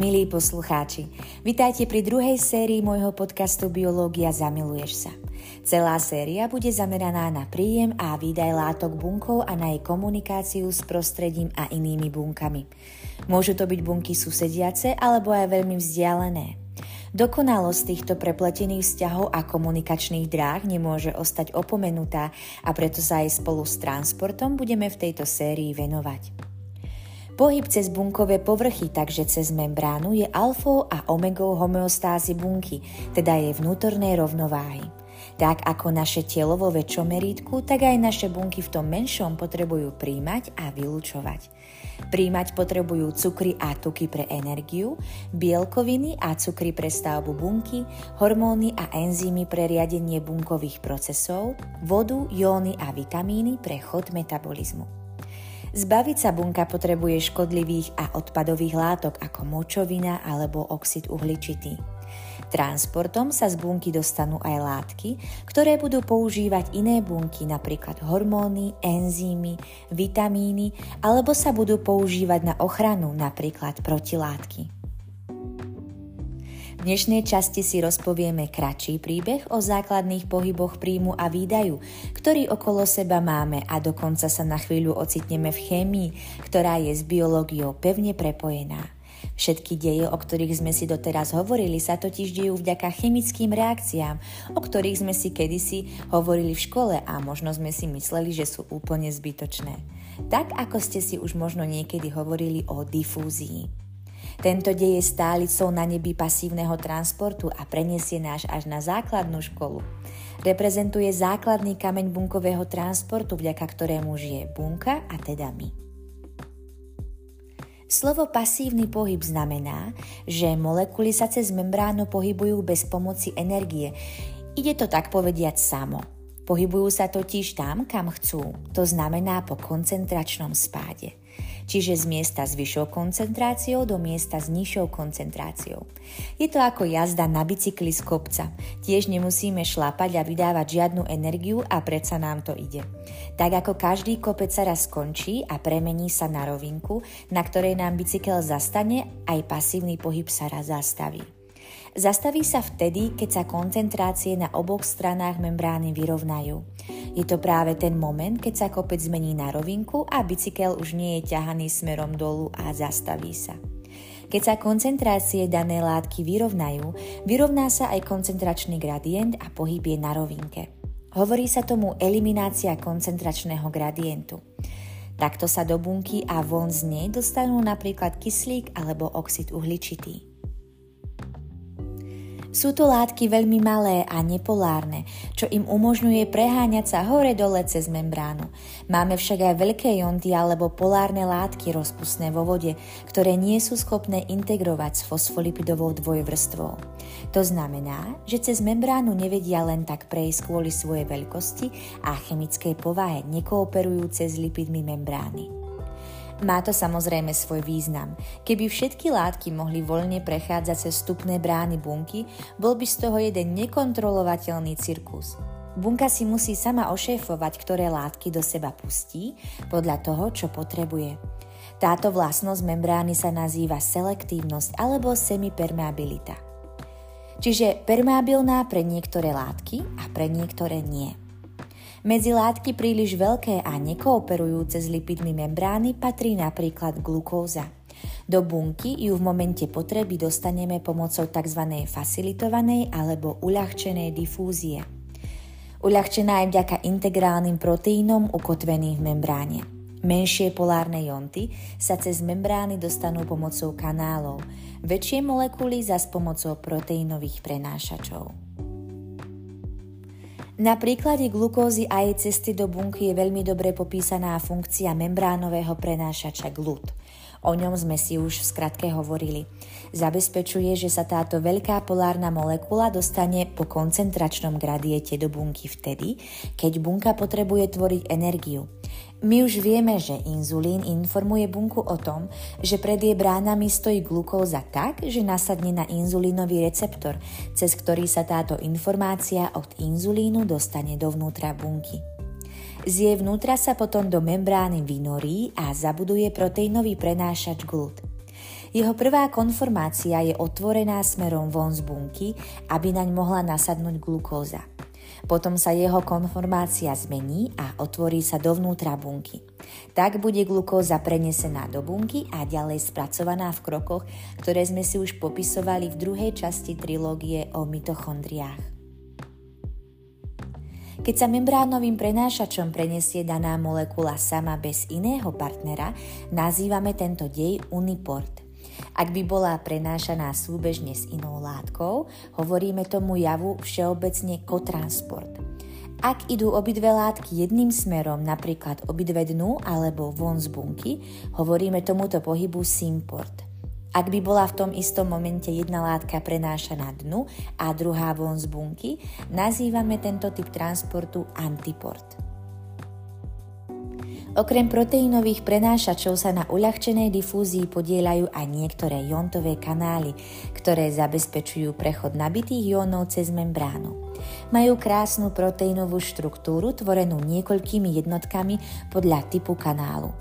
Milí poslucháči, vitajte pri druhej sérii môjho podcastu Biológia zamiluješ sa. Celá séria bude zameraná na príjem a výdaj látok bunkov a na jej komunikáciu s prostredím a inými bunkami. Môžu to byť bunky susediace alebo aj veľmi vzdialené. Dokonalosť týchto prepletených vzťahov a komunikačných dráh nemôže ostať opomenutá a preto sa aj spolu s transportom budeme v tejto sérii venovať. Pohyb cez bunkové povrchy, takže cez membránu, je alfou a omegou homeostázy bunky, teda jej vnútornej rovnováhy. Tak ako naše telo vo väčšom merítku, tak aj naše bunky v tom menšom potrebujú príjmať a vylúčovať. Príjmať potrebujú cukry a tuky pre energiu, bielkoviny a cukry pre stavbu bunky, hormóny a enzymy pre riadenie bunkových procesov, vodu, jóny a vitamíny pre chod metabolizmu. Zbaviť sa bunka potrebuje škodlivých a odpadových látok ako močovina alebo oxid uhličitý. Transportom sa z bunky dostanú aj látky, ktoré budú používať iné bunky, napríklad hormóny, enzymy, vitamíny, alebo sa budú používať na ochranu, napríklad protilátky. V dnešnej časti si rozpovieme kratší príbeh o základných pohyboch príjmu a výdaju, ktorý okolo seba máme a dokonca sa na chvíľu ocitneme v chémii, ktorá je s biológiou pevne prepojená. Všetky deje, o ktorých sme si doteraz hovorili, sa totiž dejú vďaka chemickým reakciám, o ktorých sme si kedysi hovorili v škole a možno sme si mysleli, že sú úplne zbytočné. Tak ako ste si už možno niekedy hovorili o difúzii. Tento dej je stálicou na nebi pasívneho transportu a preniesie náš až na základnú školu. Reprezentuje základný kameň bunkového transportu, vďaka ktorému žije bunka a teda my. Slovo pasívny pohyb znamená, že molekuly sa cez membránu pohybujú bez pomoci energie. Ide to tak povediať samo. Pohybujú sa totiž tam, kam chcú. To znamená po koncentračnom spáde čiže z miesta s vyššou koncentráciou do miesta s nižšou koncentráciou. Je to ako jazda na bicykli z kopca. Tiež nemusíme šlapať a vydávať žiadnu energiu a predsa nám to ide. Tak ako každý kopec sa raz skončí a premení sa na rovinku, na ktorej nám bicykel zastane, aj pasívny pohyb sa raz zastaví. Zastaví sa vtedy, keď sa koncentrácie na oboch stranách membrány vyrovnajú. Je to práve ten moment, keď sa kopec zmení na rovinku a bicykel už nie je ťahaný smerom dolu a zastaví sa. Keď sa koncentrácie danej látky vyrovnajú, vyrovná sa aj koncentračný gradient a pohyb je na rovinke. Hovorí sa tomu eliminácia koncentračného gradientu. Takto sa do bunky a von z nej dostanú napríklad kyslík alebo oxid uhličitý. Sú to látky veľmi malé a nepolárne, čo im umožňuje preháňať sa hore-dole cez membránu. Máme však aj veľké jonty alebo polárne látky rozpustné vo vode, ktoré nie sú schopné integrovať s fosfolipidovou dvojvrstvou. To znamená, že cez membránu nevedia len tak prejsť kvôli svojej veľkosti a chemickej povahe nekooperujúce s lipidmi membrány. Má to samozrejme svoj význam. Keby všetky látky mohli voľne prechádzať cez vstupné brány bunky, bol by z toho jeden nekontrolovateľný cirkus. Bunka si musí sama ošéfovať, ktoré látky do seba pustí, podľa toho, čo potrebuje. Táto vlastnosť membrány sa nazýva selektívnosť alebo semipermeabilita. Čiže permeabilná pre niektoré látky a pre niektoré nie. Medzi látky príliš veľké a nekooperujúce s lipidmi membrány patrí napríklad glukóza. Do bunky ju v momente potreby dostaneme pomocou tzv. facilitovanej alebo uľahčenej difúzie. Uľahčená je vďaka integrálnym proteínom ukotveným v membráne. Menšie polárne jonty sa cez membrány dostanú pomocou kanálov, väčšie molekuly zas pomocou proteínových prenášačov. Na príklade glukózy a jej cesty do bunky je veľmi dobre popísaná funkcia membránového prenášača GLUT. O ňom sme si už v skratke hovorili. Zabezpečuje, že sa táto veľká polárna molekula dostane po koncentračnom gradiete do bunky vtedy, keď bunka potrebuje tvoriť energiu. My už vieme, že inzulín informuje bunku o tom, že pred jej bránami stojí glukóza tak, že nasadne na inzulínový receptor, cez ktorý sa táto informácia od inzulínu dostane dovnútra bunky. Z jej vnútra sa potom do membrány vynorí a zabuduje proteínový prenášač GLUT. Jeho prvá konformácia je otvorená smerom von z bunky, aby naň mohla nasadnúť glukóza. Potom sa jeho konformácia zmení a otvorí sa dovnútra bunky. Tak bude glukóza prenesená do bunky a ďalej spracovaná v krokoch, ktoré sme si už popisovali v druhej časti trilógie o mitochondriách. Keď sa membránovým prenášačom prenesie daná molekula sama bez iného partnera, nazývame tento dej uniport. Ak by bola prenášaná súbežne s inou látkou, hovoríme tomu javu všeobecne kotransport. Ak idú obidve látky jedným smerom, napríklad obidve dnu alebo von z bunky, hovoríme tomuto pohybu symport. Ak by bola v tom istom momente jedna látka prenášaná dnu a druhá von z bunky, nazývame tento typ transportu antiport. Okrem proteínových prenášačov sa na uľahčenej difúzii podielajú aj niektoré jontové kanály, ktoré zabezpečujú prechod nabitých jónov cez membránu. Majú krásnu proteínovú štruktúru tvorenú niekoľkými jednotkami podľa typu kanálu.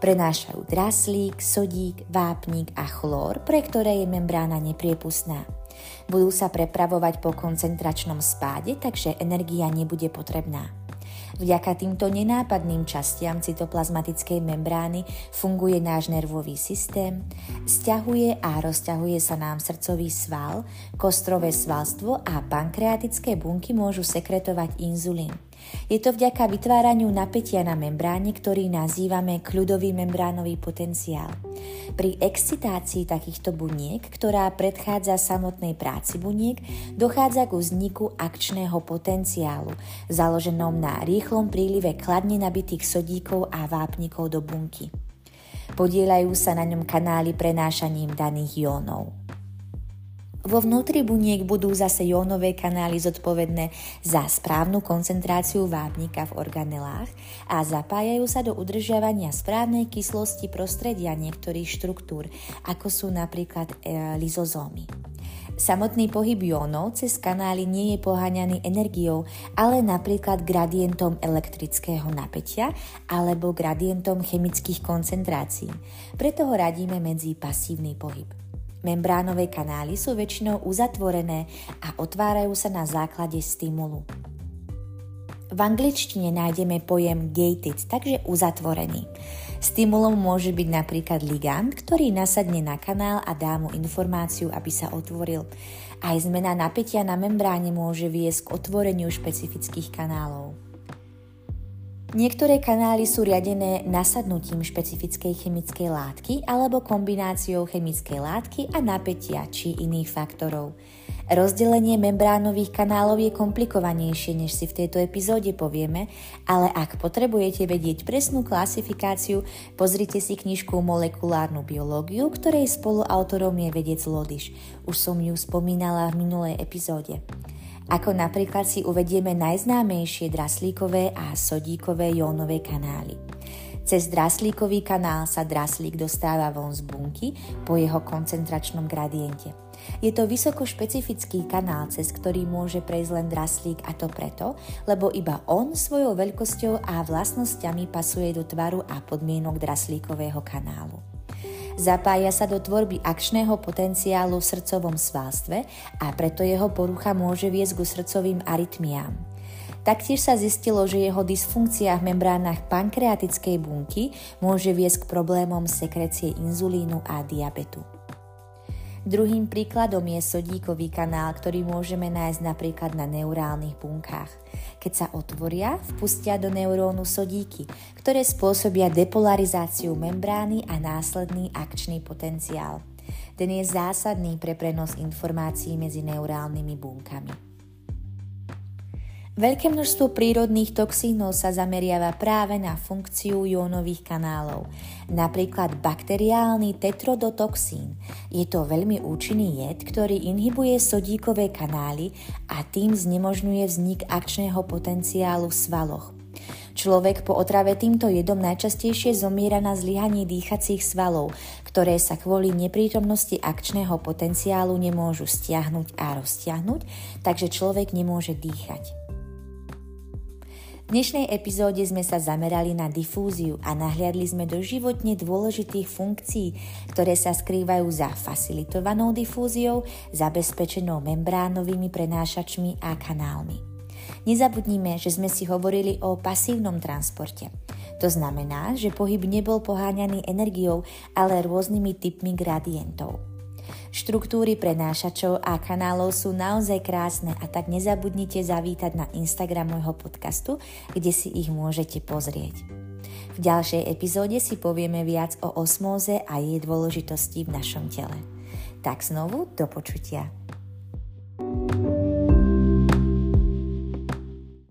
Prenášajú draslík, sodík, vápnik a chlór, pre ktoré je membrána nepriepustná. Budú sa prepravovať po koncentračnom spáde, takže energia nebude potrebná. Vďaka týmto nenápadným častiam cytoplazmatickej membrány funguje náš nervový systém, stiahuje a rozťahuje sa nám srdcový sval, kostrové svalstvo a pankreatické bunky môžu sekretovať inzulín. Je to vďaka vytváraniu napätia na membráne, ktorý nazývame kľudový membránový potenciál. Pri excitácii takýchto buniek, ktorá predchádza samotnej práci buniek, dochádza k vzniku akčného potenciálu, založenom na rýchlom prílive kladne nabitých sodíkov a vápnikov do bunky. Podielajú sa na ňom kanály prenášaním daných jónov. Vo vnútri buniek budú zase jónové kanály zodpovedné za správnu koncentráciu vápnika v organelách a zapájajú sa do udržiavania správnej kyslosti prostredia niektorých štruktúr, ako sú napríklad e, lizozómy. Samotný pohyb jónov cez kanály nie je poháňaný energiou, ale napríklad gradientom elektrického napätia alebo gradientom chemických koncentrácií. Preto ho radíme medzi pasívny pohyb. Membránové kanály sú väčšinou uzatvorené a otvárajú sa na základe stimulu. V angličtine nájdeme pojem gated, takže uzatvorený. Stimulom môže byť napríklad ligand, ktorý nasadne na kanál a dá mu informáciu, aby sa otvoril. Aj zmena napätia na membráne môže viesť k otvoreniu špecifických kanálov. Niektoré kanály sú riadené nasadnutím špecifickej chemickej látky alebo kombináciou chemickej látky a napätia či iných faktorov. Rozdelenie membránových kanálov je komplikovanejšie, než si v tejto epizóde povieme, ale ak potrebujete vedieť presnú klasifikáciu, pozrite si knižku Molekulárnu biológiu, ktorej spoluautorom je vedec Lodiš. Už som ju spomínala v minulej epizóde ako napríklad si uvedieme najznámejšie draslíkové a sodíkové jónové kanály. Cez draslíkový kanál sa draslík dostáva von z bunky po jeho koncentračnom gradiente. Je to vysoko špecifický kanál, cez ktorý môže prejsť len draslík a to preto, lebo iba on svojou veľkosťou a vlastnosťami pasuje do tvaru a podmienok draslíkového kanálu. Zapája sa do tvorby akčného potenciálu v srdcovom svalstve a preto jeho porucha môže viesť ku srdcovým arytmiám. Taktiež sa zistilo, že jeho dysfunkcia v membránach pankreatickej bunky môže viesť k problémom sekrecie inzulínu a diabetu. Druhým príkladom je sodíkový kanál, ktorý môžeme nájsť napríklad na neurálnych bunkách. Keď sa otvoria, vpustia do neurónu sodíky, ktoré spôsobia depolarizáciu membrány a následný akčný potenciál. Ten je zásadný pre prenos informácií medzi neurálnymi bunkami. Veľké množstvo prírodných toxínov sa zameriava práve na funkciu jónových kanálov, napríklad bakteriálny tetrodotoxín. Je to veľmi účinný jed, ktorý inhibuje sodíkové kanály a tým znemožňuje vznik akčného potenciálu v svaloch. Človek po otrave týmto jedom najčastejšie zomiera na zlyhanie dýchacích svalov, ktoré sa kvôli neprítomnosti akčného potenciálu nemôžu stiahnuť a roztiahnuť, takže človek nemôže dýchať. Dnešnej epizóde sme sa zamerali na difúziu a nahliadli sme do životne dôležitých funkcií, ktoré sa skrývajú za facilitovanou difúziou, zabezpečenou membránovými prenášačmi a kanálmi. Nezabudnime, že sme si hovorili o pasívnom transporte. To znamená, že pohyb nebol poháňaný energiou, ale rôznymi typmi gradientov. Štruktúry prenášačov a kanálov sú naozaj krásne a tak nezabudnite zavítať na Instagram môjho podcastu, kde si ich môžete pozrieť. V ďalšej epizóde si povieme viac o osmóze a jej dôležitosti v našom tele. Tak znovu do počutia.